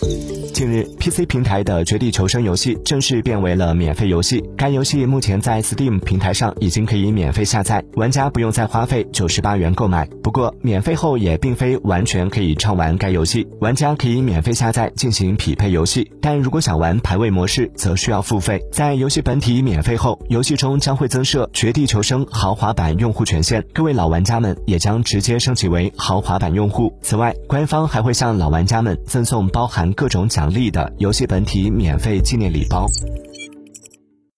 Thank you. 近日，PC 平台的《绝地求生》游戏正式变为了免费游戏。该游戏目前在 Steam 平台上已经可以免费下载，玩家不用再花费九十八元购买。不过，免费后也并非完全可以畅玩该游戏，玩家可以免费下载进行匹配游戏，但如果想玩排位模式，则需要付费。在游戏本体免费后，游戏中将会增设《绝地求生》豪华版用户权限，各位老玩家们也将直接升级为豪华版用户。此外，官方还会向老玩家们赠送包含各种奖。奖励的游戏本体免费纪念礼包。